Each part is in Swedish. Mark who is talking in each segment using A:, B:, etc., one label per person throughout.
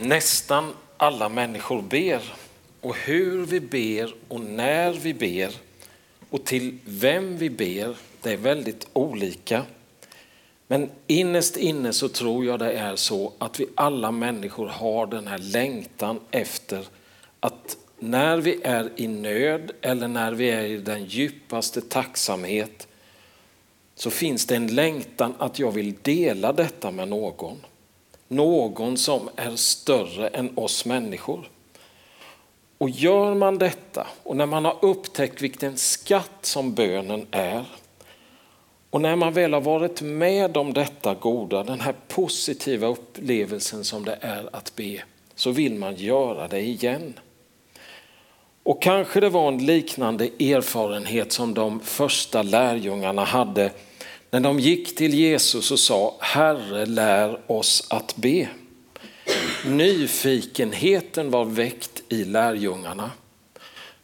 A: Nästan alla människor ber. Och hur vi ber och när vi ber och till vem vi ber, det är väldigt olika. Men innerst inne så tror jag det är så att vi alla människor har den här längtan efter att när vi är i nöd eller när vi är i den djupaste tacksamhet så finns det en längtan att jag vill dela detta med någon. Någon som är större än oss människor. Och gör man detta och när man har upptäckt vilken skatt som bönen är och när man väl har varit med om detta goda, den här positiva upplevelsen som det är att be, så vill man göra det igen. Och kanske det var en liknande erfarenhet som de första lärjungarna hade när de gick till Jesus och sa Herre lär oss att be. Nyfikenheten var väckt i lärjungarna.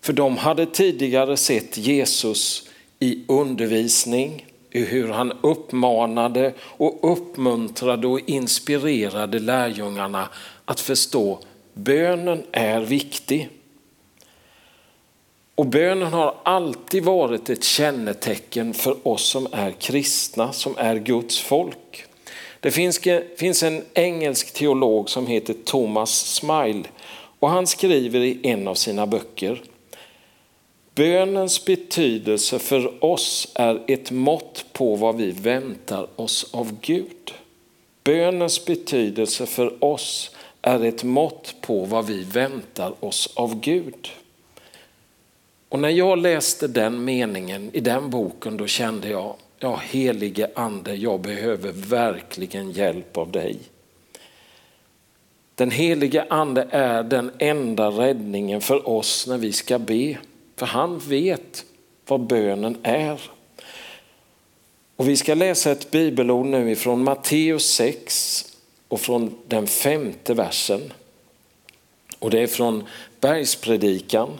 A: För de hade tidigare sett Jesus i undervisning, i hur han uppmanade och uppmuntrade och inspirerade lärjungarna att förstå bönen är viktig. Och bönen har alltid varit ett kännetecken för oss som är kristna, som är Guds folk. Det finns, en engelsk teolog som heter Thomas Smile och han skriver i en av sina böcker Bönens betydelse för oss är ett mått på vad vi väntar oss av Gud. Bönens betydelse för oss är ett mått på vad vi väntar oss av Gud. Och när jag läste den meningen i den boken då kände jag, ja helige ande, jag behöver verkligen hjälp av dig. Den helige ande är den enda räddningen för oss när vi ska be. För han vet vad bönen är. Och vi ska läsa ett bibelord nu ifrån Matteus 6 och från den femte versen. Och det är från Bergspredikan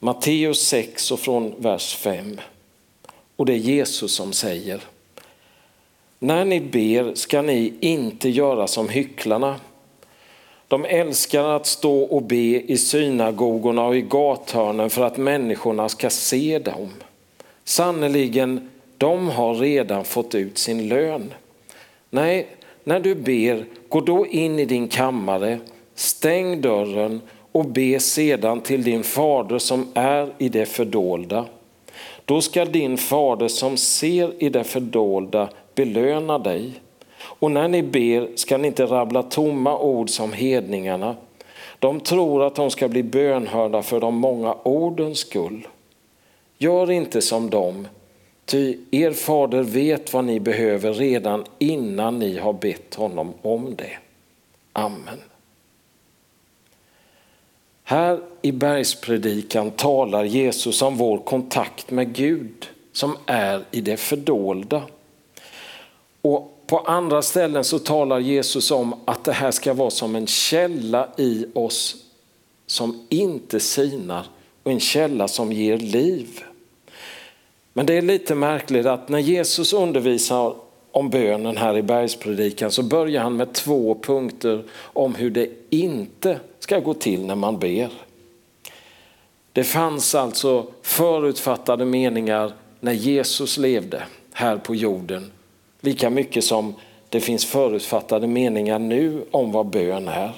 A: Matteus 6 och från vers 5. Och det är Jesus som säger. När ni ber ska ni inte göra som hycklarna. De älskar att stå och be i synagogorna och i gathörnen för att människorna ska se dem. Sannerligen, de har redan fått ut sin lön. Nej, när du ber, gå då in i din kammare, stäng dörren och be sedan till din fader som är i det fördolda. Då ska din fader som ser i det fördolda belöna dig. Och när ni ber ska ni inte rabbla tomma ord som hedningarna. De tror att de ska bli bönhörda för de många ordens skull. Gör inte som dem, ty er fader vet vad ni behöver redan innan ni har bett honom om det. Amen. Här i bergspredikan talar Jesus om vår kontakt med Gud som är i det fördolda. Och på andra ställen så talar Jesus om att det här ska vara som en källa i oss som inte sinar och en källa som ger liv. Men det är lite märkligt att när Jesus undervisar om bönen här i bergspredikan så börjar han med två punkter om hur det inte ska gå till när man ber. Det fanns alltså förutfattade meningar när Jesus levde här på jorden. Lika mycket som det finns förutfattade meningar nu om vad bön är.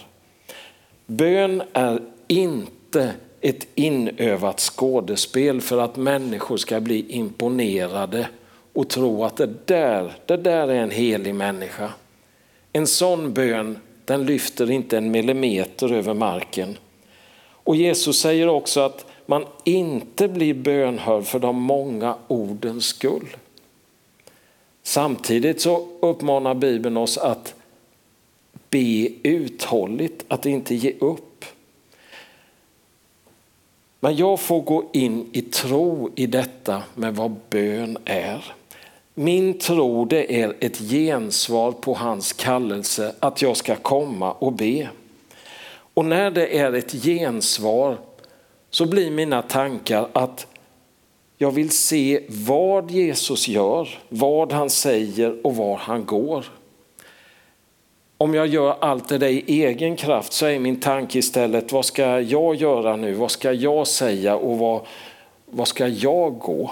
A: Bön är inte ett inövat skådespel för att människor ska bli imponerade och tro att det där, det där är en helig människa. En sån bön den lyfter inte en millimeter över marken. Och Jesus säger också att man inte blir bönhörd för de många ordens skull. Samtidigt så uppmanar Bibeln oss att be uthålligt, att inte ge upp. Men jag får gå in i tro i detta med vad bön är. Min tro det är ett gensvar på hans kallelse att jag ska komma och be. Och när det är ett gensvar så blir mina tankar att jag vill se vad Jesus gör, vad han säger och var han går. om jag gör allt det där i egen kraft så är min tanke istället, vad ska jag göra nu? Vad ska jag säga och vad, vad ska jag gå?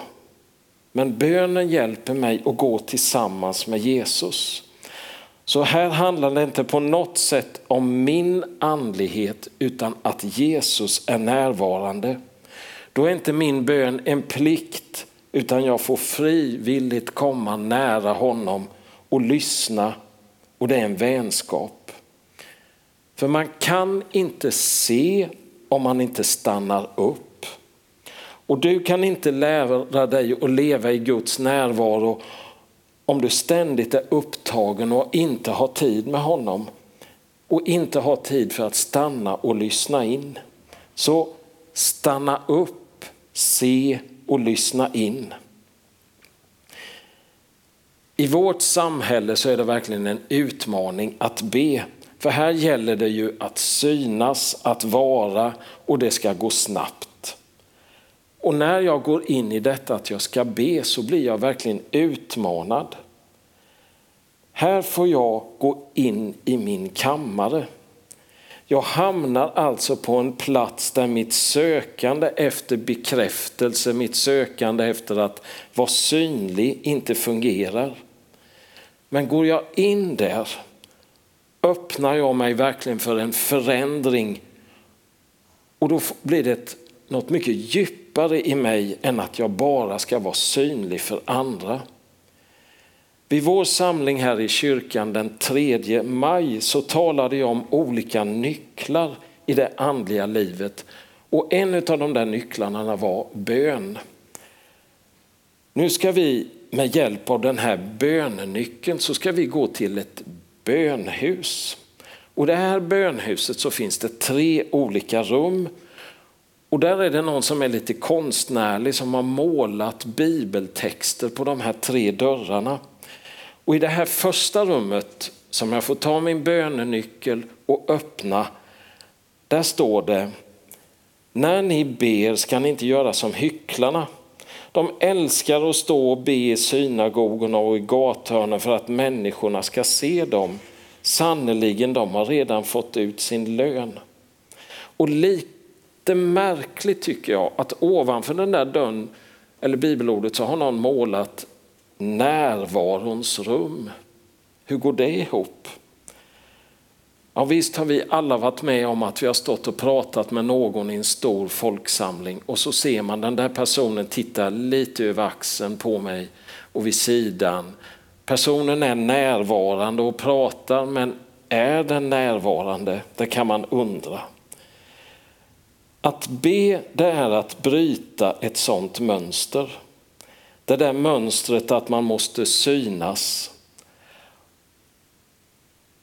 A: Men bönen hjälper mig att gå tillsammans med Jesus. Så här handlar det inte på något sätt om min andlighet utan att Jesus är närvarande. Då är inte min bön en plikt utan jag får frivilligt komma nära honom och lyssna och det är en vänskap. För man kan inte se om man inte stannar upp. Och du kan inte lära dig att leva i Guds närvaro om du ständigt är upptagen och inte har tid med honom och inte har tid för att stanna och lyssna in. Så stanna upp, se och lyssna in. I vårt samhälle så är det verkligen en utmaning att be. För här gäller det ju att synas, att vara och det ska gå snabbt. Och när jag går in i detta att jag ska be så blir jag verkligen utmanad. Här får jag gå in i min kammare. Jag hamnar alltså på en plats där mitt sökande efter bekräftelse, mitt sökande efter att vara synlig inte fungerar. Men går jag in där öppnar jag mig verkligen för en förändring och då blir det något mycket djupare i mig än att jag bara ska vara synlig för andra. Vid vår samling här i kyrkan den 3 maj så talade jag om olika nycklar i det andliga livet och en av de där nycklarna var bön. Nu ska vi med hjälp av den här bönnyckeln så ska vi gå till ett bönhus. Och det här bönhuset så finns det tre olika rum. Och där är det någon som är lite konstnärlig som har målat bibeltexter på de här tre dörrarna. Och i det här första rummet som jag får ta min bönenyckel och öppna, där står det när ni ber ska ni inte göra som hycklarna de älskar att stå och be i synagogorna och i gathörnen för att människorna ska se dem. Sannerligen, de har redan fått ut sin lön. Och lite märkligt tycker jag att ovanför den där dörren, eller bibelordet, så har någon målat närvarons rum. Hur går det ihop? Ja, visst har vi alla varit med om att vi har stått och pratat med någon i en stor folksamling och så ser man den där personen titta lite över axeln på mig och vid sidan. Personen är närvarande och pratar men är den närvarande? Det kan man undra. Att be det är att bryta ett sådant mönster. Det där mönstret att man måste synas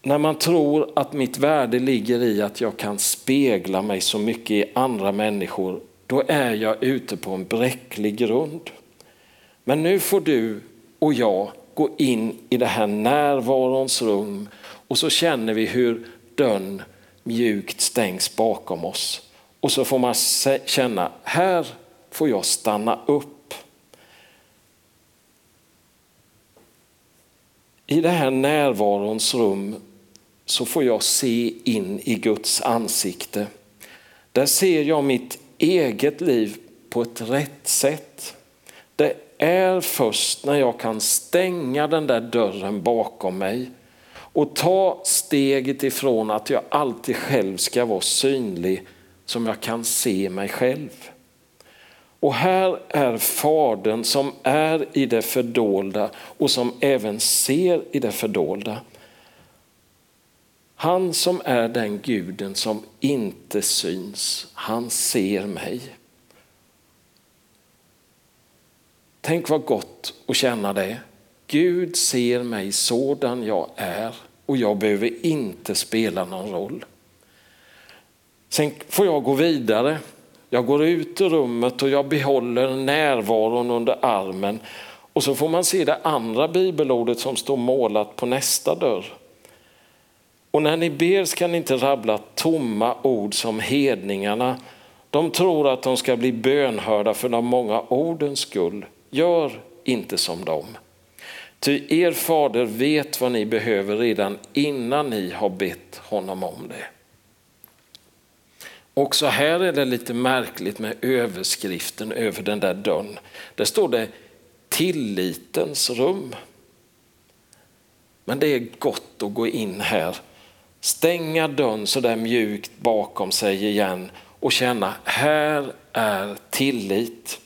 A: när man tror att mitt värde ligger i att jag kan spegla mig så mycket i andra människor, då är jag ute på en bräcklig grund. Men nu får du och jag gå in i det här närvarons rum och så känner vi hur dörren mjukt stängs bakom oss. Och så får man känna, här får jag stanna upp. I det här närvarons rum så får jag se in i Guds ansikte. Där ser jag mitt eget liv på ett rätt sätt. Det är först när jag kan stänga den där dörren bakom mig och ta steget ifrån att jag alltid själv ska vara synlig som jag kan se mig själv. Och här är Fadern som är i det fördolda och som även ser i det fördolda. Han som är den guden som inte syns, han ser mig. Tänk vad gott att känna det. Gud ser mig sådan jag är och jag behöver inte spela någon roll. Sen får jag gå vidare. Jag går ut ur rummet och jag behåller närvaron under armen. Och så får man se det andra bibelordet som står målat på nästa dörr. Och när ni ber ska ni inte rabbla tomma ord som hedningarna. De tror att de ska bli bönhörda för de många ordens skull. Gör inte som dem. Ty er fader vet vad ni behöver redan innan ni har bett honom om det. Också här är det lite märkligt med överskriften över den där dörren. Där står det tillitens rum. Men det är gott att gå in här, stänga dörren så där mjukt bakom sig igen och känna här är tillit.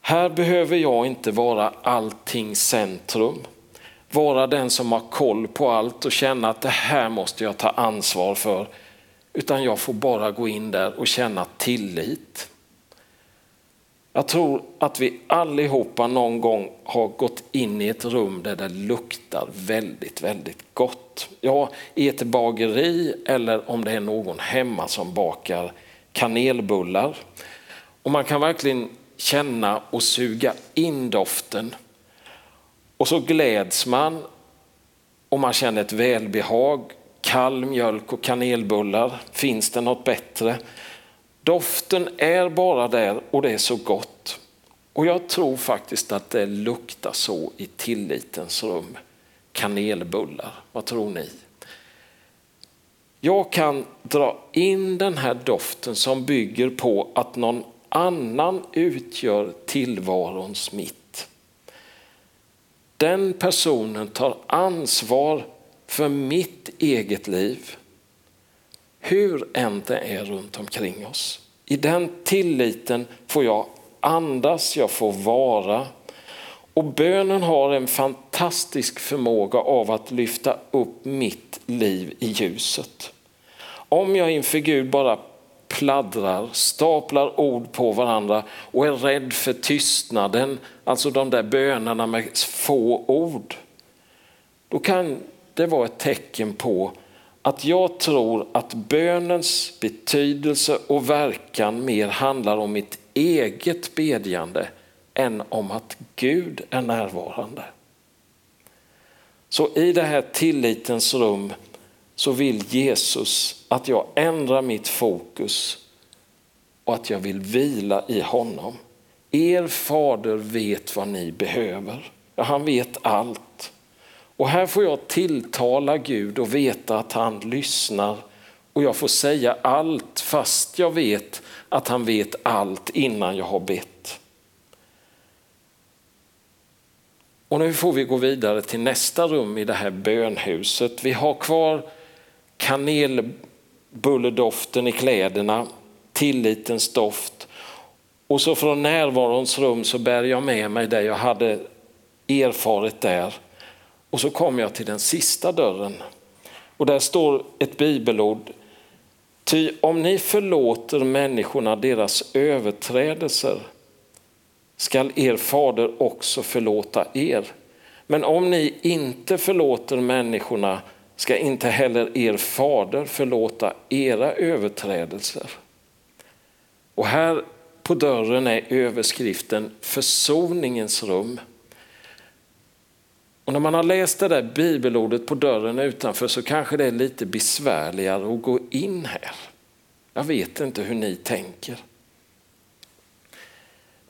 A: Här behöver jag inte vara allting centrum, vara den som har koll på allt och känna att det här måste jag ta ansvar för. Utan jag får bara gå in där och känna tillit. Jag tror att vi allihopa någon gång har gått in i ett rum där det luktar väldigt, väldigt gott. Ja, i ett bageri eller om det är någon hemma som bakar kanelbullar. Och man kan verkligen känna och suga in doften. Och så gläds man och man känner ett välbehag. Kall mjölk och kanelbullar, finns det något bättre? Doften är bara där och det är så gott. Och jag tror faktiskt att det luktar så i tillitens rum. Kanelbullar, vad tror ni? Jag kan dra in den här doften som bygger på att någon annan utgör tillvarons mitt. Den personen tar ansvar för mitt eget liv. Hur än det är runt omkring oss. I den tilliten får jag andas, jag får vara. Och bönen har en fantastisk förmåga av att lyfta upp mitt liv i ljuset. Om jag inför Gud bara pladdrar, staplar ord på varandra och är rädd för tystnaden, alltså de där bönerna med få ord, då kan det var ett tecken på att jag tror att bönens betydelse och verkan mer handlar om mitt eget bedjande än om att Gud är närvarande. Så i det här tillitens rum så vill Jesus att jag ändrar mitt fokus och att jag vill vila i honom. Er fader vet vad ni behöver. Ja, han vet allt. Och här får jag tilltala Gud och veta att han lyssnar och jag får säga allt fast jag vet att han vet allt innan jag har bett. Och nu får vi gå vidare till nästa rum i det här bönhuset. Vi har kvar kanelbulledoften i kläderna, tillitens doft. Och så från närvarons rum så bär jag med mig det jag hade erfarit där. Och så kommer jag till den sista dörren. Och där står ett bibelord. Ty om ni förlåter människorna deras överträdelser skall er fader också förlåta er. Men om ni inte förlåter människorna ska inte heller er fader förlåta era överträdelser. Och här på dörren är överskriften försoningens rum. Och när man har läst det där bibelordet på dörren utanför så kanske det är lite besvärligare att gå in här. Jag vet inte hur ni tänker.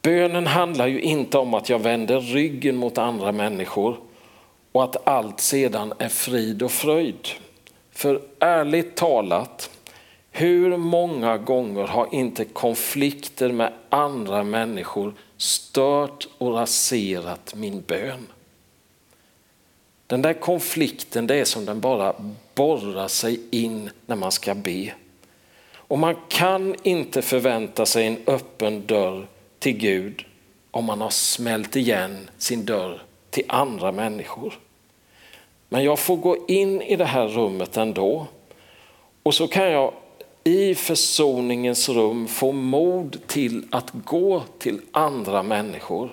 A: Bönen handlar ju inte om att jag vänder ryggen mot andra människor och att allt sedan är frid och fröjd. För ärligt talat, hur många gånger har inte konflikter med andra människor stört och raserat min bön? Den där konflikten, det är som den bara borrar sig in när man ska be. Och man kan inte förvänta sig en öppen dörr till Gud om man har smält igen sin dörr till andra människor. Men jag får gå in i det här rummet ändå. Och så kan jag i försoningens rum få mod till att gå till andra människor.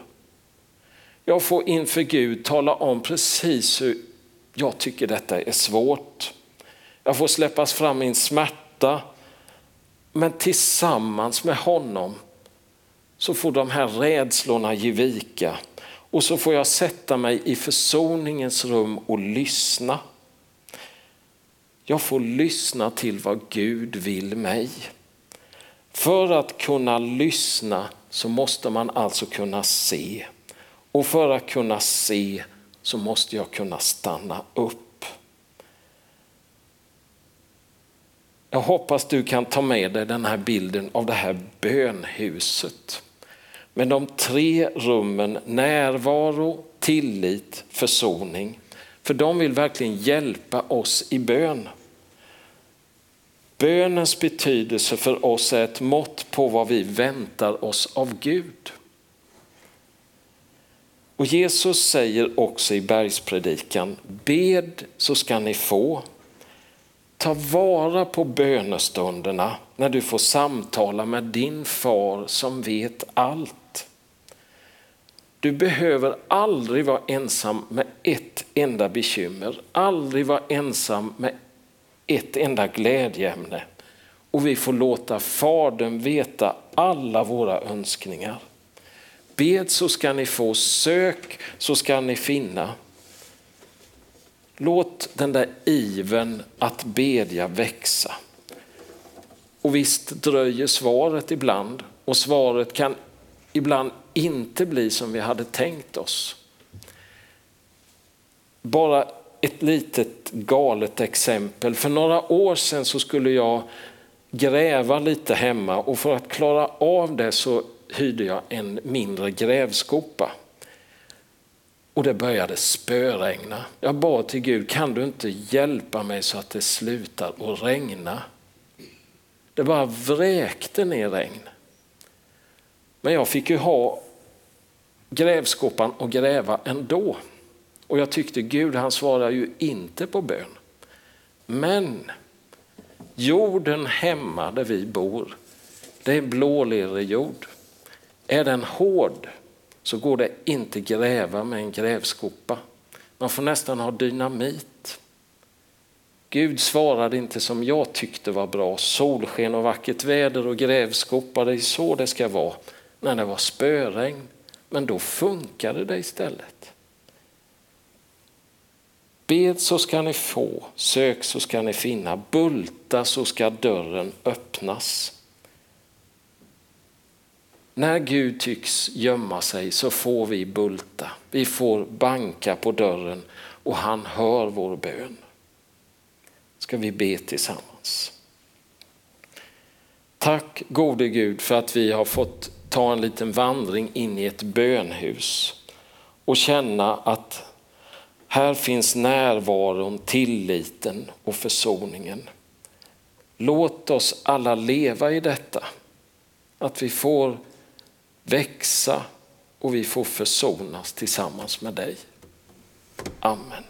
A: Jag får inför Gud tala om precis hur jag tycker detta är svårt. Jag får släppas fram min smärta. Men tillsammans med honom så får de här rädslorna ge vika. Och så får jag sätta mig i försoningens rum och lyssna. Jag får lyssna till vad Gud vill mig. För att kunna lyssna så måste man alltså kunna se. Och för att kunna se så måste jag kunna stanna upp. Jag hoppas du kan ta med dig den här bilden av det här bönhuset. Med de tre rummen närvaro, tillit, försoning. För de vill verkligen hjälpa oss i bön. Bönens betydelse för oss är ett mått på vad vi väntar oss av Gud. Och Jesus säger också i bergspredikan, bed så ska ni få. Ta vara på bönestunderna när du får samtala med din far som vet allt. Du behöver aldrig vara ensam med ett enda bekymmer, aldrig vara ensam med ett enda glädjeämne. Och vi får låta Fadern veta alla våra önskningar. Bed så ska ni få, sök så ska ni finna. Låt den där iven att bedja växa. Och visst dröjer svaret ibland och svaret kan ibland inte bli som vi hade tänkt oss. Bara ett litet galet exempel. För några år sedan så skulle jag gräva lite hemma och för att klara av det så hyrde jag en mindre grävskopa. Och det började spöregna. Jag bad till Gud, kan du inte hjälpa mig så att det slutar att regna? Det bara vräkte ner regn. Men jag fick ju ha grävskopan och gräva ändå. Och jag tyckte Gud han svarar ju inte på bön. Men jorden hemma där vi bor, det är blålerig jord. Är den hård så går det inte gräva med en grävskopa. Man får nästan ha dynamit. Gud svarade inte som jag tyckte var bra, solsken och vackert väder och grävskopa, det är så det ska vara. När det var spöregn, men då funkade det istället. Bed så ska ni få, sök så ska ni finna, bulta så ska dörren öppnas. När Gud tycks gömma sig så får vi bulta. Vi får banka på dörren och han hör vår bön. Ska vi be tillsammans. Tack gode Gud för att vi har fått ta en liten vandring in i ett bönhus och känna att här finns närvaron, tilliten och försoningen. Låt oss alla leva i detta. Att vi får växa och vi får försonas tillsammans med dig. Amen.